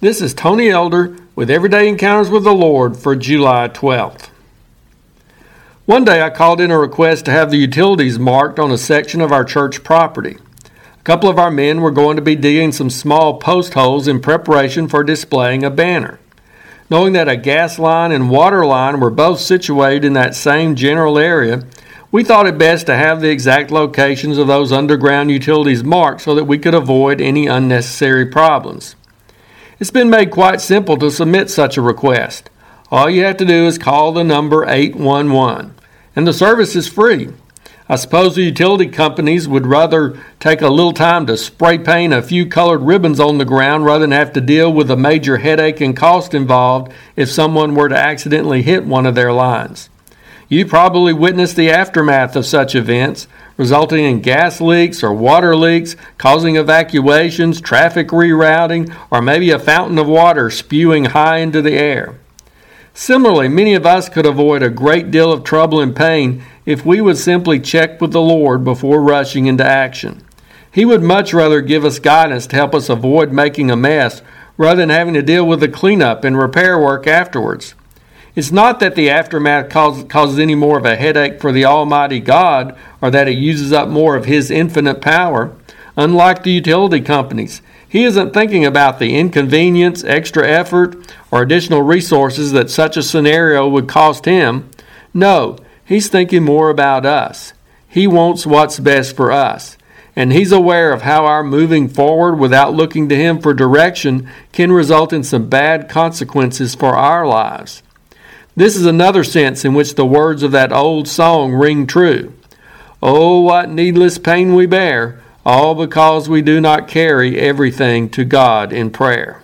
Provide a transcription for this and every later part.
This is Tony Elder with Everyday Encounters with the Lord for July 12th. One day I called in a request to have the utilities marked on a section of our church property. A couple of our men were going to be digging some small post holes in preparation for displaying a banner. Knowing that a gas line and water line were both situated in that same general area, we thought it best to have the exact locations of those underground utilities marked so that we could avoid any unnecessary problems. It's been made quite simple to submit such a request. All you have to do is call the number 811, and the service is free. I suppose the utility companies would rather take a little time to spray paint a few colored ribbons on the ground rather than have to deal with the major headache and cost involved if someone were to accidentally hit one of their lines. You probably witnessed the aftermath of such events, resulting in gas leaks or water leaks, causing evacuations, traffic rerouting, or maybe a fountain of water spewing high into the air. Similarly, many of us could avoid a great deal of trouble and pain if we would simply check with the Lord before rushing into action. He would much rather give us guidance to help us avoid making a mess rather than having to deal with the cleanup and repair work afterwards. It's not that the aftermath causes, causes any more of a headache for the Almighty God or that it uses up more of His infinite power. Unlike the utility companies, He isn't thinking about the inconvenience, extra effort, or additional resources that such a scenario would cost Him. No, He's thinking more about us. He wants what's best for us. And He's aware of how our moving forward without looking to Him for direction can result in some bad consequences for our lives. This is another sense in which the words of that old song ring true. Oh, what needless pain we bear, all because we do not carry everything to God in prayer.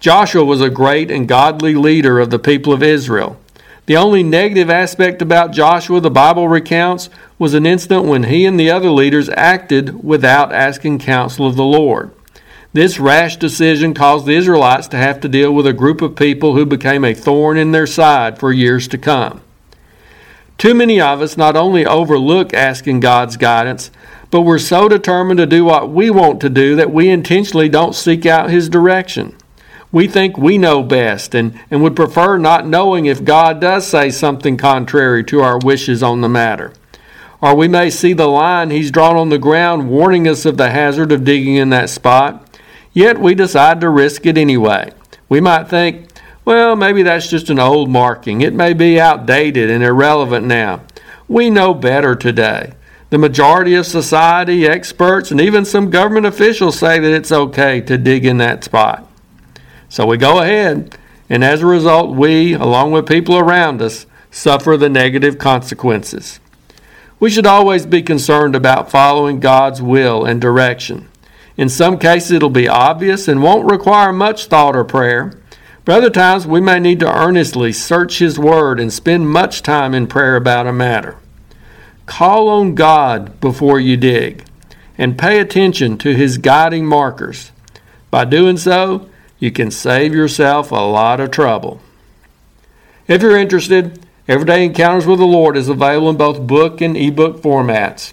Joshua was a great and godly leader of the people of Israel. The only negative aspect about Joshua the Bible recounts was an incident when he and the other leaders acted without asking counsel of the Lord. This rash decision caused the Israelites to have to deal with a group of people who became a thorn in their side for years to come. Too many of us not only overlook asking God's guidance, but we're so determined to do what we want to do that we intentionally don't seek out His direction. We think we know best and, and would prefer not knowing if God does say something contrary to our wishes on the matter. Or we may see the line He's drawn on the ground warning us of the hazard of digging in that spot, yet we decide to risk it anyway. We might think, well, maybe that's just an old marking. It may be outdated and irrelevant now. We know better today. The majority of society, experts, and even some government officials say that it's okay to dig in that spot. So we go ahead, and as a result, we, along with people around us, suffer the negative consequences. We should always be concerned about following God's will and direction. In some cases, it'll be obvious and won't require much thought or prayer. But other times, we may need to earnestly search His Word and spend much time in prayer about a matter. Call on God before you dig and pay attention to His guiding markers. By doing so, you can save yourself a lot of trouble. If you're interested, Everyday Encounters with the Lord is available in both book and ebook formats.